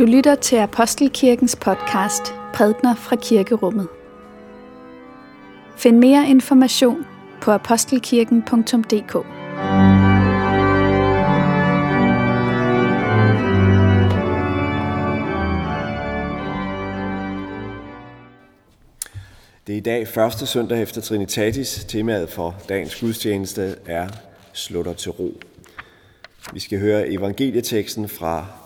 Du lytter til Apostelkirkens podcast Prædner fra Kirkerummet. Find mere information på apostelkirken.dk. Det er i dag første søndag efter Trinitatis. Temaet for dagens gudstjeneste er Slutter til ro. Vi skal høre evangelieteksten fra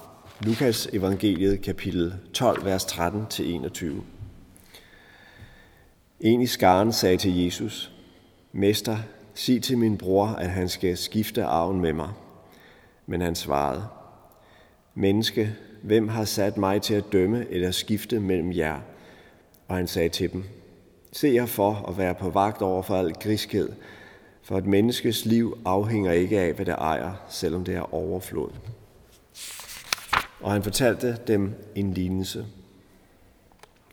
Lukas evangeliet kapitel 12, vers 13-21. En i skaren sagde til Jesus, Mester, sig til min bror, at han skal skifte arven med mig. Men han svarede, Menneske, hvem har sat mig til at dømme eller skifte mellem jer? Og han sagde til dem, Se jer for at være på vagt over for al griskhed, for et menneskes liv afhænger ikke af, hvad det ejer, selvom det er overflod. Og han fortalte dem en lignelse.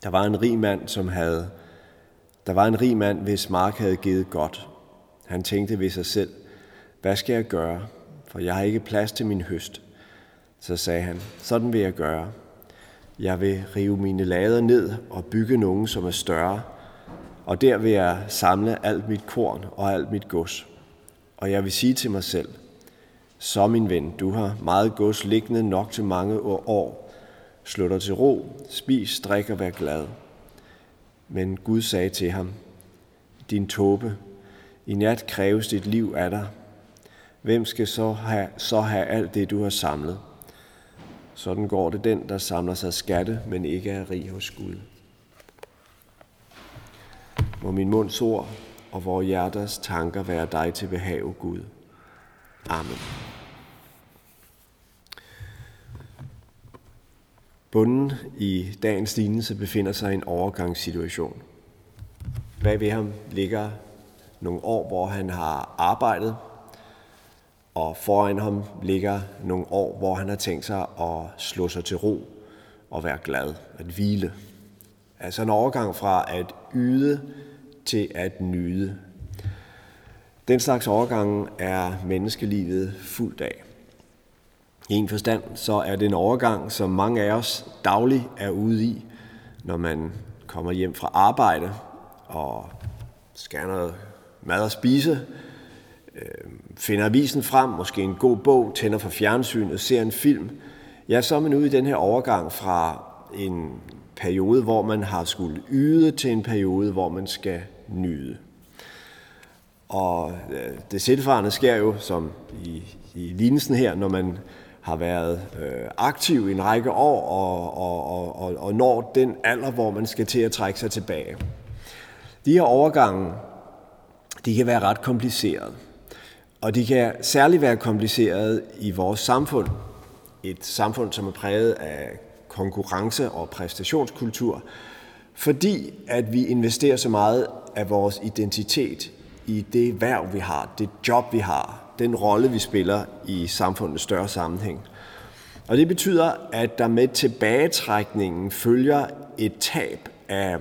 Der var en rig mand, som havde der var en rig mand, hvis mark havde givet godt. Han tænkte ved sig selv, hvad skal jeg gøre, for jeg har ikke plads til min høst. Så sagde han, sådan vil jeg gøre. Jeg vil rive mine lader ned og bygge nogen, som er større, og der vil jeg samle alt mit korn og alt mit gods. Og jeg vil sige til mig selv, så min ven, du har meget gods liggende nok til mange år. Slå dig til ro, spis, drik og vær glad. Men Gud sagde til ham, din tåbe, i nat kræves dit liv af dig. Hvem skal så have, så have alt det, du har samlet? Sådan går det den, der samler sig skatte, men ikke er rig hos Gud. Må min munds ord og vores hjerters tanker være dig til behag, Gud. Amen. Bunden i dagens lignelse befinder sig i en overgangssituation. Bag ved ham ligger nogle år, hvor han har arbejdet, og foran ham ligger nogle år, hvor han har tænkt sig at slå sig til ro og være glad, at hvile. Altså en overgang fra at yde til at nyde. Den slags overgang er menneskelivet fuldt af. I en forstand så er det en overgang, som mange af os dagligt er ude i, når man kommer hjem fra arbejde og skal have noget mad at spise, øh, finder avisen frem, måske en god bog, tænder for fjernsynet, ser en film, ja, så er man ude i den her overgang fra en periode, hvor man har skulle yde, til en periode, hvor man skal nyde. Og øh, det tilfarende sker jo, som i, i lignelsen her, når man har været øh, aktiv i en række år og, og, og, og når den alder, hvor man skal til at trække sig tilbage. De her overgange, de kan være ret komplicerede. Og de kan særligt være komplicerede i vores samfund. Et samfund, som er præget af konkurrence og præstationskultur, fordi at vi investerer så meget af vores identitet i det værv, vi har, det job, vi har, den rolle, vi spiller i samfundets større sammenhæng. Og det betyder, at der med tilbagetrækningen følger et tab af,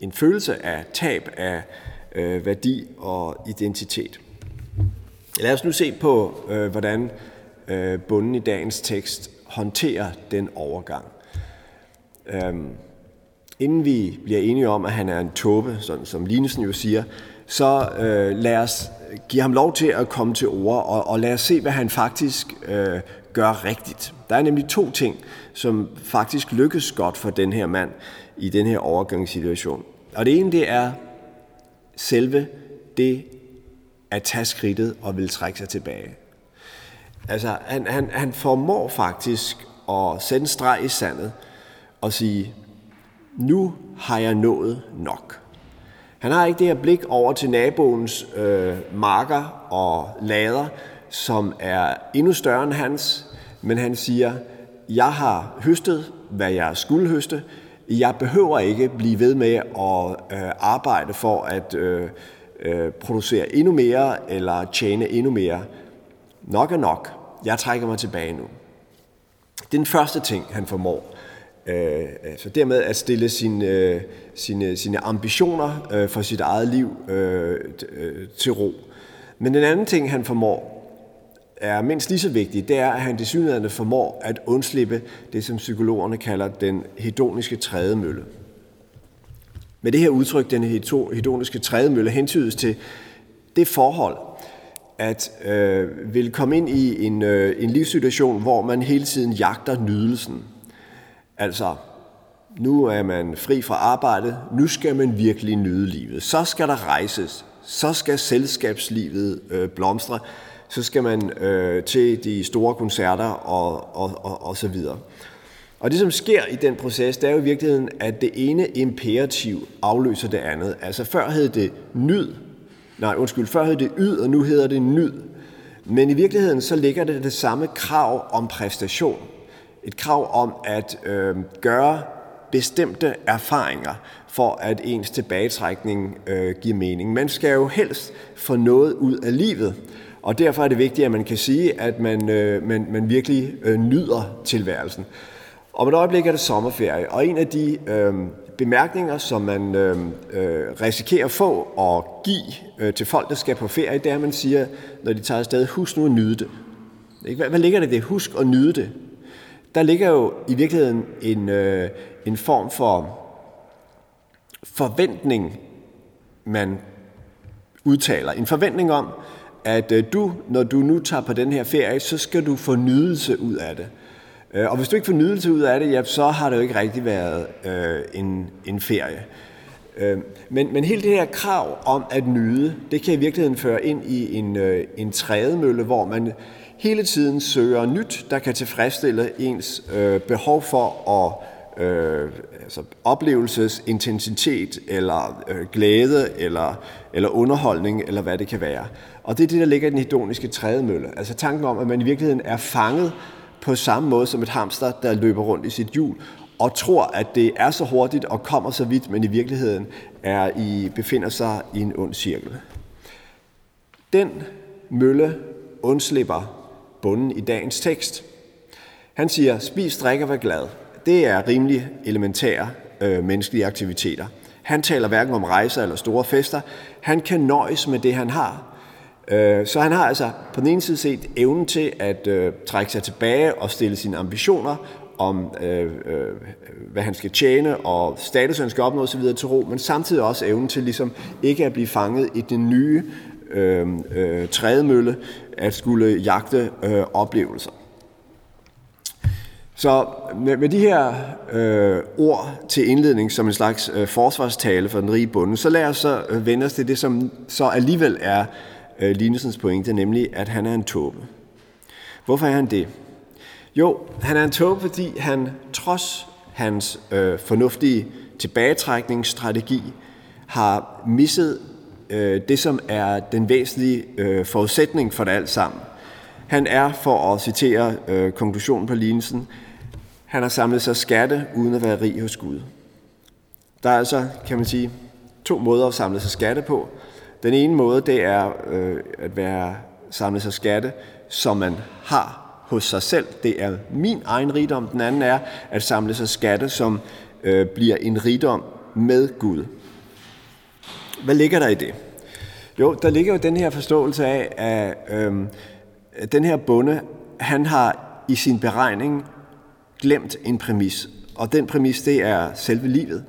en følelse af tab af øh, værdi og identitet. Lad os nu se på, øh, hvordan øh, bunden i dagens tekst håndterer den overgang. Øhm, inden vi bliver enige om, at han er en tåbe, sådan som Linesen jo siger, så øh, lad os giv ham lov til at komme til ord, og, og lad os se, hvad han faktisk øh, gør rigtigt. Der er nemlig to ting, som faktisk lykkes godt for den her mand i den her overgangssituation. Og det ene, det er selve det at tage skridtet og vil trække sig tilbage. Altså, han, han, han formår faktisk at sætte en streg i sandet og sige, nu har jeg nået nok. Han har ikke det her blik over til naboens øh, marker og lader, som er endnu større end hans, men han siger, jeg har høstet, hvad jeg skulle høste. Jeg behøver ikke blive ved med at øh, arbejde for at øh, øh, producere endnu mere eller tjene endnu mere. Nok er nok. Jeg trækker mig tilbage nu. Det er den første ting, han formår. Øh, så dermed at stille sin, øh, sine, sine ambitioner øh, for sit eget liv øh, øh, til ro. Men den anden ting, han formår, er mindst lige så vigtigt, det er, at han desynligheden formår at undslippe det, som psykologerne kalder den hedoniske trædemølle. Med det her udtryk, den hedoniske trædemølle, hentydes til det forhold, at øh, vil komme ind i en, øh, en livssituation, hvor man hele tiden jagter nydelsen. Altså, nu er man fri fra arbejde, nu skal man virkelig nyde livet. Så skal der rejses, så skal selskabslivet øh, blomstre, så skal man øh, til de store koncerter og, og, og, og så videre. Og det, som sker i den proces, det er jo i virkeligheden, at det ene imperativ afløser det andet. Altså før hed det nyd, nej undskyld, før hed det yd, og nu hedder det nyd. Men i virkeligheden så ligger det det samme krav om præstation. Et krav om at øh, gøre bestemte erfaringer, for at ens tilbagetrækning øh, giver mening. Man skal jo helst få noget ud af livet, og derfor er det vigtigt, at man kan sige, at man, øh, man, man virkelig øh, nyder tilværelsen. Om et øjeblik er det sommerferie, og en af de øh, bemærkninger, som man øh, øh, risikerer at få og give øh, til folk, der skal på ferie, det er, at man siger, når de tager afsted, husk nu at nyde det. Hvad, hvad ligger det det? Husk at nyde det. Der ligger jo i virkeligheden en, øh, en form for forventning, man udtaler. En forventning om, at øh, du, når du nu tager på den her ferie, så skal du få nydelse ud af det. Øh, og hvis du ikke får nydelse ud af det, ja, så har det jo ikke rigtig været øh, en, en ferie. Øh, men, men hele det her krav om at nyde, det kan i virkeligheden føre ind i en, øh, en trædemølle, hvor man hele tiden søger nyt, der kan tilfredsstille ens øh, behov for at øh, altså oplevelsesintensitet, eller øh, glæde, eller, eller underholdning, eller hvad det kan være. Og det er det, der ligger i den hedoniske trædemølle. Altså tanken om, at man i virkeligheden er fanget på samme måde som et hamster, der løber rundt i sit hjul, og tror, at det er så hurtigt og kommer så vidt, men i virkeligheden er i, befinder sig i en ond cirkel. Den mølle undslipper bunden i dagens tekst. Han siger, spis, drik og vær glad. Det er rimelig elementære øh, menneskelige aktiviteter. Han taler hverken om rejser eller store fester. Han kan nøjes med det, han har. Øh, så han har altså på den ene side set evnen til at øh, trække sig tilbage og stille sine ambitioner om, øh, øh, hvad han skal tjene og status, han skal opnå osv. til ro, men samtidig også evnen til ligesom ikke at blive fanget i den nye øh, øh, trædemølle, at skulle jagte øh, oplevelser. Så med, med de her øh, ord til indledning som en slags øh, forsvarstale for den rige bonde, så lad os så øh, vende os til det, som så alligevel er øh, Linesens pointe, nemlig at han er en tåbe. Hvorfor er han det? Jo, han er en tåbe, fordi han trods hans øh, fornuftige tilbagetrækningsstrategi har misset øh, det, som er den væsentlige øh, forudsætning for det alt sammen. Han er, for at citere øh, konklusionen på lignelsen, han har samlet sig skatte uden at være rig hos Gud. Der er altså, kan man sige, to måder at samle sig skatte på. Den ene måde, det er øh, at være samle sig skatte, som man har hos sig selv. Det er min egen rigdom. Den anden er at samle sig skatte, som øh, bliver en rigdom med Gud. Hvad ligger der i det? Jo, der ligger jo den her forståelse af, at øh, den her bonde, han har i sin beregning glemt en præmis. Og den præmis, det er selve livet.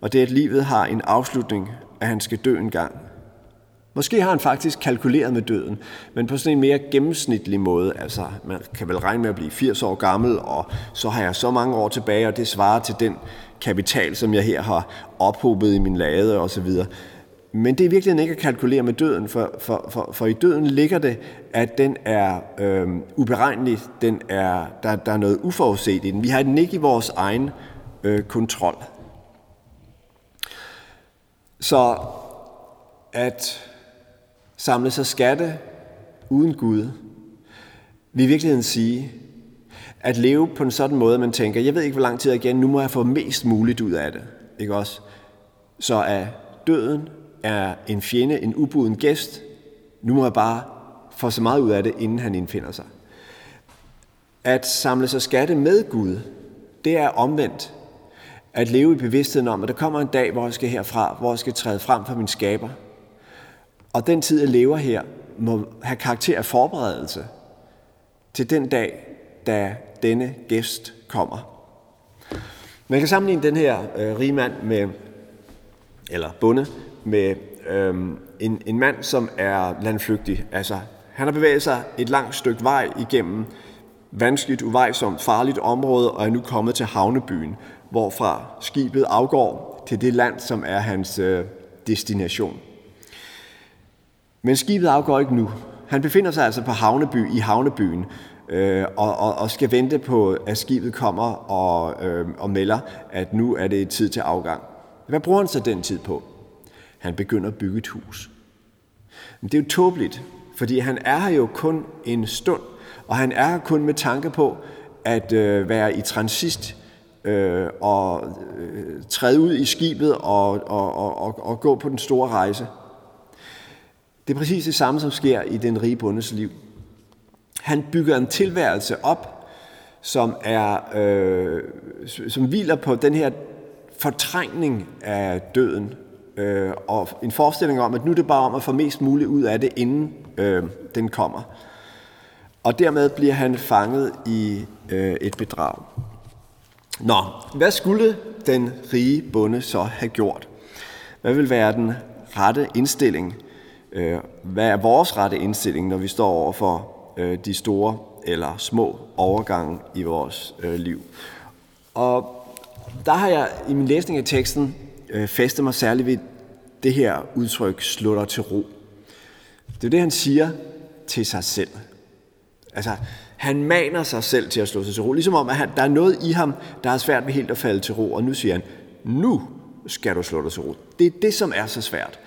Og det at livet har en afslutning, at han skal dø en gang. Måske har han faktisk kalkuleret med døden, men på sådan en mere gennemsnitlig måde. Altså, man kan vel regne med at blive 80 år gammel, og så har jeg så mange år tilbage, og det svarer til den kapital, som jeg her har ophobet i min lade osv. Men det er virkelig ikke at kalkulere med døden, for, for, for, for i døden ligger det, at den er øh, uberegnelig, den er, der, der er noget uforudset i den. Vi har den ikke i vores egen øh, kontrol. Så at samle sig skatte uden Gud, vil i virkeligheden sige, at leve på en sådan måde, at man tænker, jeg ved ikke, hvor lang tid igen, nu må jeg få mest muligt ud af det. Ikke også? Så er døden er en fjende, en ubuden gæst, nu må jeg bare få så meget ud af det, inden han indfinder sig. At samle sig skatte med Gud, det er omvendt. At leve i bevidstheden om, at der kommer en dag, hvor jeg skal herfra, hvor jeg skal træde frem for min skaber, og den tid, jeg lever her, må have karakter af forberedelse til den dag, da denne gæst kommer. Man kan sammenligne den her øh, rigmand med, eller bonde, med øhm, en, en mand, som er landflygtig. Altså, han har bevæget sig et langt stykke vej igennem vanskeligt, uvejsomt, farligt område og er nu kommet til havnebyen, hvorfra skibet afgår til det land, som er hans øh, destination. Men skibet afgår ikke nu. Han befinder sig altså på havneby, i havnebyen, øh, og, og, og skal vente på, at skibet kommer og, øh, og melder, at nu er det tid til afgang. Hvad bruger han så den tid på? Han begynder at bygge et hus. Men det er jo tåbeligt, fordi han er her jo kun en stund, og han er her kun med tanke på at øh, være i transist øh, og øh, træde ud i skibet og, og, og, og, og gå på den store rejse. Det er præcis det samme, som sker i den rige bundes liv. Han bygger en tilværelse op, som, er, øh, som hviler på den her fortrængning af døden, øh, og en forestilling om, at nu er det bare om at få mest muligt ud af det, inden øh, den kommer. Og dermed bliver han fanget i øh, et bedrag. Nå, hvad skulle den rige bonde så have gjort? Hvad vil være den rette indstilling? Øh, hvad er vores rette indstilling, når vi står over for øh, de store eller små overgange i vores øh, liv? Og der har jeg i min læsning af teksten Øh, fæste mig særligt ved det her udtryk, slutter til ro. Det er det, han siger til sig selv. Altså, han maner sig selv til at slå sig til ro. Ligesom om, at han, der er noget i ham, der er svært ved helt at falde til ro. Og nu siger han, nu skal du slå dig til ro. Det er det, som er så svært.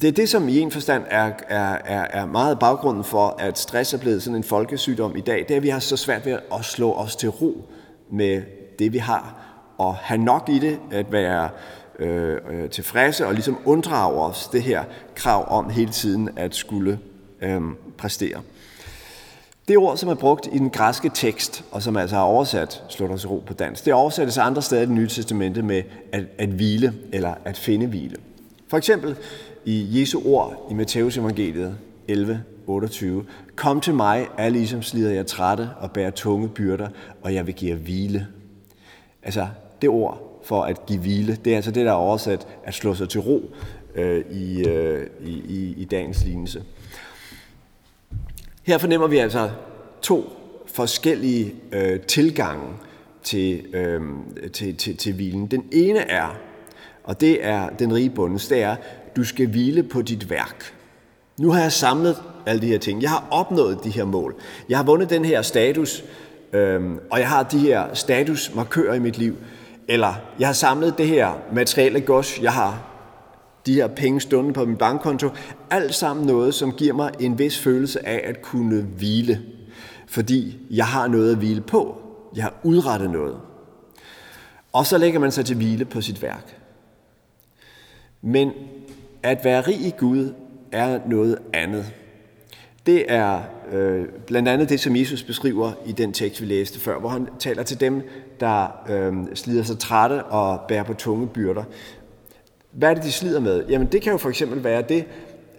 Det er det, som i en forstand er, er, er, er meget baggrunden for, at stress er blevet sådan en folkesygdom i dag. Det er, at vi har så svært ved at slå os til ro med det, vi har. Og have nok i det, at være Øh, øh, tilfredse og ligesom unddrager os det her krav om hele tiden at skulle øh, præstere. Det ord, som er brugt i den græske tekst, og som altså er oversat, slår sig ro på dansk, det oversættes andre steder i det nye testamente med at, at hvile eller at finde hvile. For eksempel i Jesu ord i Matteus evangeliet 11, 28. Kom til mig, alle I som slider jer trætte og bærer tunge byrder, og jeg vil give jer hvile. Altså, det ord for at give hvile, det er altså det, der er oversat at slå sig til ro øh, i, øh, i, i, i dagens lignelse. Her fornemmer vi altså to forskellige øh, tilgange til, øh, til, til, til hvilen. Den ene er, og det er den rige bundes, det er, du skal hvile på dit værk. Nu har jeg samlet alle de her ting. Jeg har opnået de her mål. Jeg har vundet den her status, øh, og jeg har de her statusmarkører i mit liv. Eller jeg har samlet det her materielle gods, jeg har de her penge stående på min bankkonto. Alt sammen noget, som giver mig en vis følelse af at kunne hvile. Fordi jeg har noget at hvile på. Jeg har udrettet noget. Og så lægger man sig til hvile på sit værk. Men at være rig i Gud er noget andet. Det er øh, blandt andet det, som Jesus beskriver i den tekst, vi læste før, hvor han taler til dem, der øh, slider sig trætte og bærer på tunge byrder. Hvad er det, de slider med? Jamen det kan jo for eksempel være det,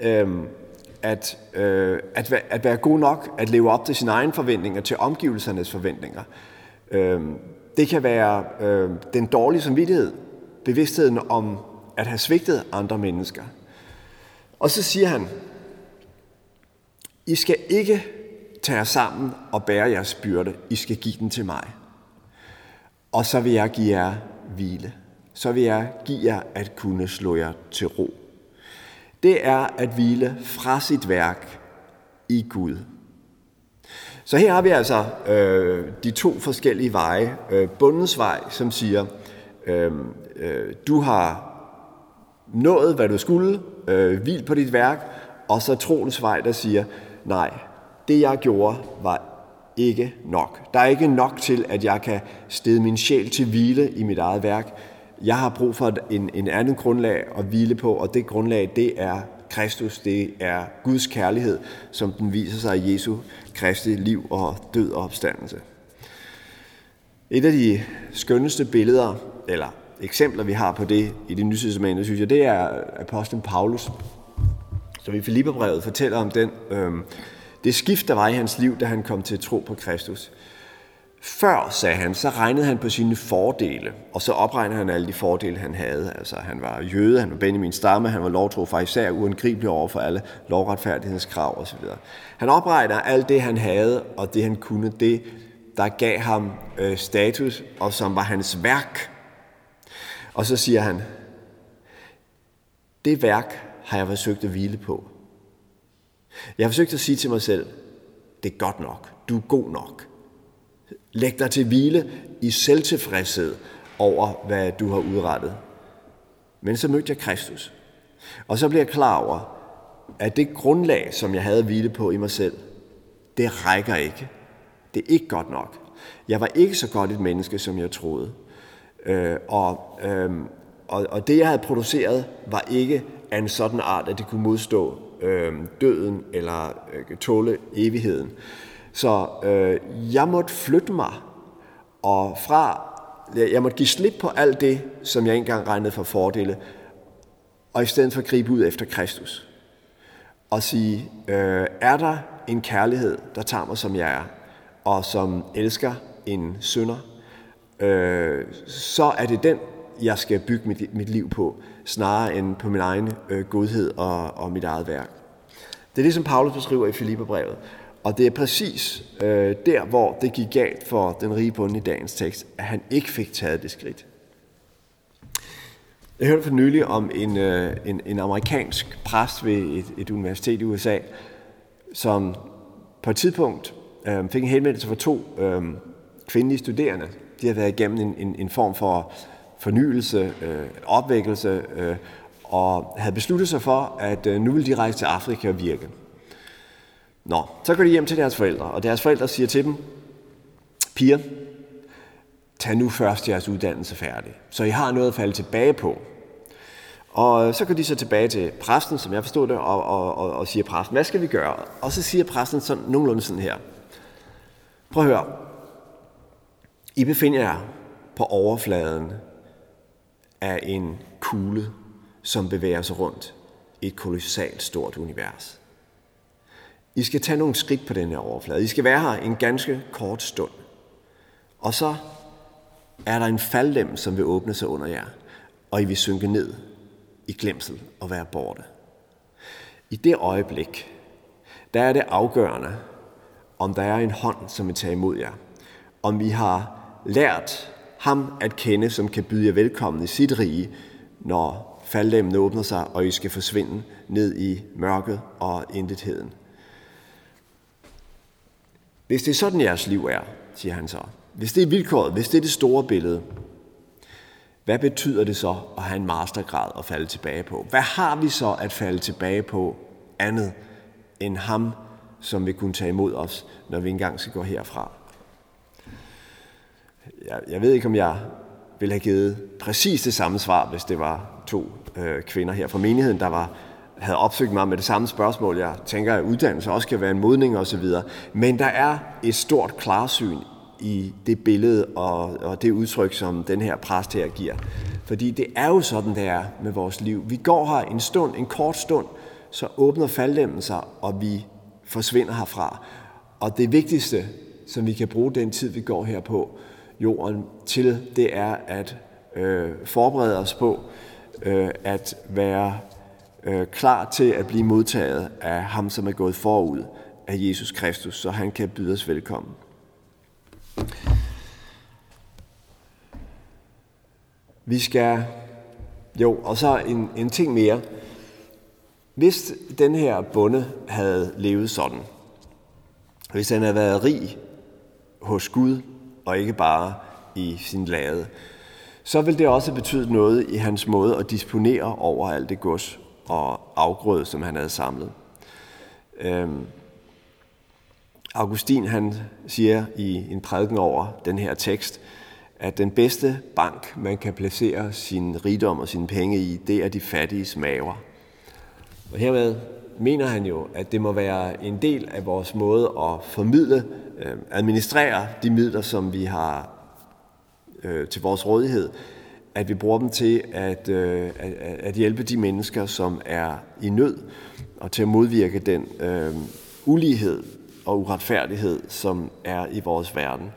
øh, at, øh, at, at være god nok, at leve op til sine egne forventninger, til omgivelsernes forventninger. Øh, det kan være øh, den dårlige samvittighed, bevidstheden om at have svigtet andre mennesker. Og så siger han, i skal ikke tage jer sammen og bære jeres byrde. I skal give den til mig. Og så vil jeg give jer hvile så vil jeg give jer at kunne slå jer til ro. Det er at hvile fra sit værk i Gud. Så her har vi altså øh, de to forskellige veje. Øh, bundens vej, som siger, øh, øh, du har nået, hvad du skulle, øh, hvil på dit værk, og så troens vej, der siger, nej, det jeg gjorde var ikke nok. Der er ikke nok til, at jeg kan stede min sjæl til hvile i mit eget værk. Jeg har brug for en, en anden grundlag at hvile på, og det grundlag, det er Kristus, det er Guds kærlighed, som den viser sig i Jesu Kristi liv og død og opstandelse. Et af de skønneste billeder, eller eksempler, vi har på det i det nye testamente, synes jeg, det er apostlen Paulus, som i Filipperbrevet fortæller om den, øh, Det skift, der var i hans liv, da han kom til tro på Kristus. Før, sagde han, så regnede han på sine fordele, og så opregnede han alle de fordele, han havde. Altså, han var jøde, han var Benjamin stamme, han var lovtro fra især uangribelig over for alle lovretfærdighedskrav osv. Han opregner alt det, han havde, og det, han kunne, det, der gav ham øh, status, og som var hans værk. Og så siger han, det værk har jeg forsøgt at hvile på. Jeg har forsøgt at sige til mig selv, det er godt nok, du er god nok. Læg dig til hvile i selvtilfredshed over, hvad du har udrettet. Men så mødte jeg Kristus. Og så blev jeg klar over, at det grundlag, som jeg havde hvile på i mig selv, det rækker ikke. Det er ikke godt nok. Jeg var ikke så godt et menneske, som jeg troede. Øh, og, øh, og, og det, jeg havde produceret, var ikke af en sådan art, at det kunne modstå øh, døden eller øh, tåle evigheden. Så øh, jeg måtte flytte mig, og fra, jeg måtte give slip på alt det, som jeg engang regnede for fordele, og i stedet for gribe ud efter Kristus. Og sige, øh, er der en kærlighed, der tager mig som jeg er, og som elsker en synder, øh, så er det den, jeg skal bygge mit, mit liv på, snarere end på min egen øh, godhed og, og mit eget værk. Det er det, som Paulus beskriver i Filipperbrevet. Og det er præcis øh, der, hvor det gik galt for den rige bonde i dagens tekst, at han ikke fik taget det skridt. Jeg hørte for nylig om en, øh, en, en amerikansk præst ved et, et universitet i USA, som på et tidspunkt øh, fik en henvendelse fra to øh, kvindelige studerende. De havde været igennem en, en, en form for fornyelse, øh, opvækkelse, øh, og havde besluttet sig for, at øh, nu ville de rejse til Afrika og virke. Nå, så går de hjem til deres forældre, og deres forældre siger til dem, piger, tag nu først jeres uddannelse færdig, så I har noget at falde tilbage på. Og øh, så går de så tilbage til præsten, som jeg forstod det, og, og, og, og siger præsten, hvad skal vi gøre? Og så siger præsten sådan, nogenlunde sådan her. Prøv at høre. I befinder jer på overfladen af en kugle, som bevæger sig rundt i et kolossalt stort univers. I skal tage nogle skridt på den her overflade. I skal være her en ganske kort stund. Og så er der en faldlem, som vil åbne sig under jer, og I vil synke ned i glemsel og være borte. I det øjeblik, der er det afgørende, om der er en hånd, som vil tage imod jer. Om vi har lært ham at kende, som kan byde jer velkommen i sit rige, når faldlemmen åbner sig, og I skal forsvinde ned i mørket og intetheden. Hvis det er sådan, jeres liv er, siger han så, hvis det er vilkåret, hvis det er det store billede, hvad betyder det så at have en mastergrad at falde tilbage på? Hvad har vi så at falde tilbage på andet end ham, som vil kunne tage imod os, når vi engang skal gå herfra? Jeg, jeg ved ikke, om jeg ville have givet præcis det samme svar, hvis det var to øh, kvinder her fra menigheden, der var havde opsøgt mig med det samme spørgsmål. Jeg tænker, at uddannelse også kan være en modning osv. Men der er et stort klarsyn i det billede og, og det udtryk, som den her præst her giver. Fordi det er jo sådan, det er med vores liv. Vi går her en stund, en kort stund, så åbner faldlemmen sig, og vi forsvinder herfra. Og det vigtigste, som vi kan bruge den tid, vi går her på jorden til, det er at øh, forberede os på øh, at være øh, klar til at blive modtaget af ham, som er gået forud af Jesus Kristus, så han kan byde os velkommen. Vi skal, jo, og så en, en ting mere. Hvis den her bonde havde levet sådan, hvis han havde været rig hos Gud, og ikke bare i sin lade, så vil det også betyde noget i hans måde at disponere over alt det gods, og afgrøde, som han havde samlet. Øhm, Augustin han siger i en prædiken over den her tekst, at den bedste bank, man kan placere sin rigdom og sine penge i, det er de fattige maver. Og hermed mener han jo, at det må være en del af vores måde at formidle, øh, administrere de midler, som vi har øh, til vores rådighed, at vi bruger dem til at, øh, at, at hjælpe de mennesker, som er i nød, og til at modvirke den øh, ulighed og uretfærdighed, som er i vores verden.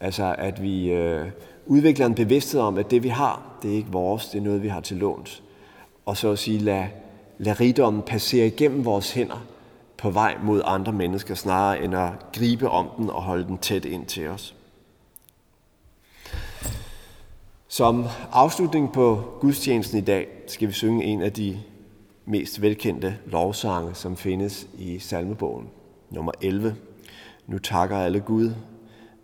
Altså at vi øh, udvikler en bevidsthed om, at det vi har, det er ikke vores, det er noget, vi har til låns. Og så at sige, lad, lade rigdommen passere igennem vores hænder på vej mod andre mennesker, snarere end at gribe om den og holde den tæt ind til os. Som afslutning på gudstjenesten i dag skal vi synge en af de mest velkendte lovsange, som findes i salmebogen, nummer 11. Nu takker alle Gud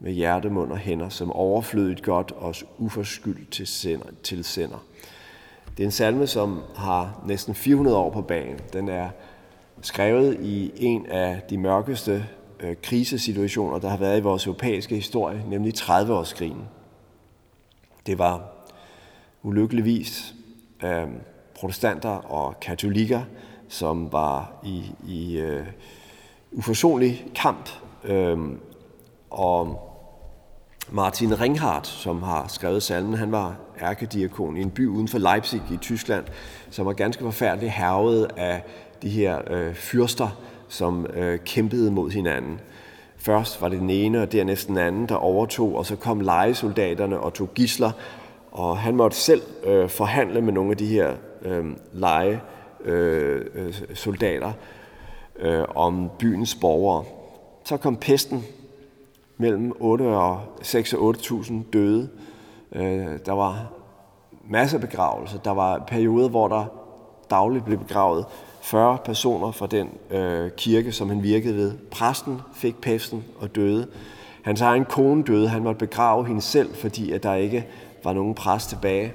med hjerte, mund og hænder, som overflødigt godt os uforskyldt til sender, til sender. Det er en salme, som har næsten 400 år på banen. Den er skrevet i en af de mørkeste øh, krisesituationer, der har været i vores europæiske historie, nemlig 30-årskrigen. Det var ulykkeligvis øh, protestanter og katolikker, som var i, i øh, uforsonlig kamp. Øh, og Martin Ringhardt, som har skrevet salmen, han var ærkediakon i en by uden for Leipzig i Tyskland, som var ganske forfærdeligt hervet af de her øh, fyrster, som øh, kæmpede mod hinanden. Først var det den ene, og dernæst den anden, der overtog, og så kom lejesoldaterne og tog gisler, og han måtte selv øh, forhandle med nogle af de her øh, lejesoldater øh, øh, soldater øh, om byens borgere. Så kom pesten mellem 8 og 6 og 8.000 døde. Øh, der var masser af begravelser. Der var perioder, hvor der dagligt blev begravet 40 personer fra den øh, kirke, som han virkede ved. Præsten fik pesten og døde. Hans egen kone døde. Han måtte begrave hende selv, fordi at der ikke var nogen præst tilbage.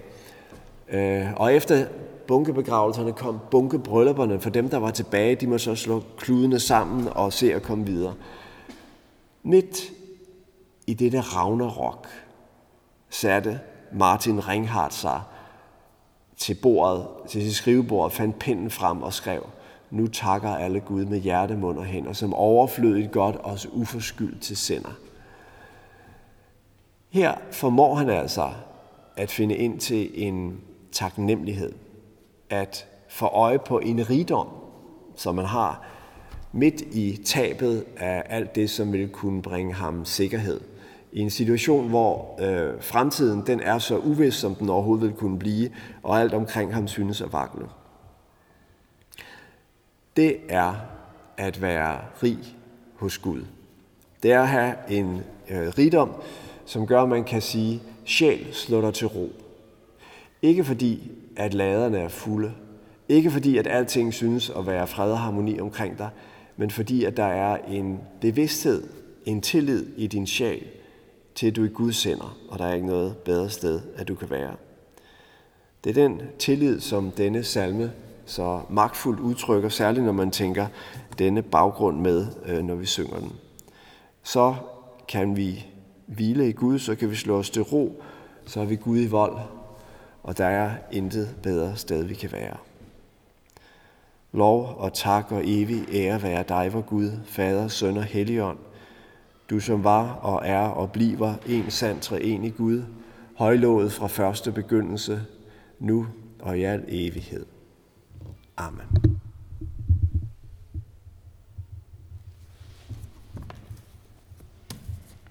Øh, og efter bunkebegravelserne kom bunkebryllupperne. For dem, der var tilbage, de måtte så slå kludene sammen og se at komme videre. Midt i dette Ragnarok satte Martin Ringhardt sig til bordet, til sit skrivebord, fandt pinden frem og skrev, nu takker alle Gud med hjerte, mund og hænder, som overflødigt godt os uforskyldt til sender. Her formår han altså at finde ind til en taknemmelighed, at få øje på en rigdom, som man har midt i tabet af alt det, som ville kunne bringe ham sikkerhed – i en situation, hvor øh, fremtiden den er så uvis, som den overhovedet vil kunne blive, og alt omkring ham synes at vakle. Det er at være rig hos Gud. Det er at have en øh, rigdom, som gør, at man kan sige, sjæl slår dig til ro. Ikke fordi, at laderne er fulde. Ikke fordi, at alting synes at være fred og harmoni omkring dig, men fordi, at der er en bevidsthed, en tillid i din sjæl, til at du er Guds sender, og der er ikke noget bedre sted, at du kan være. Det er den tillid, som denne salme så magtfuldt udtrykker, særligt når man tænker denne baggrund med, øh, når vi synger den. Så kan vi hvile i Gud, så kan vi slå os til ro, så er vi Gud i vold, og der er intet bedre sted, vi kan være. Lov og tak og evig ære være dig, vor Gud, Fader, Søn og Helligånd, du som var og er og bliver en sand i Gud, højlået fra første begyndelse, nu og i al evighed. Amen.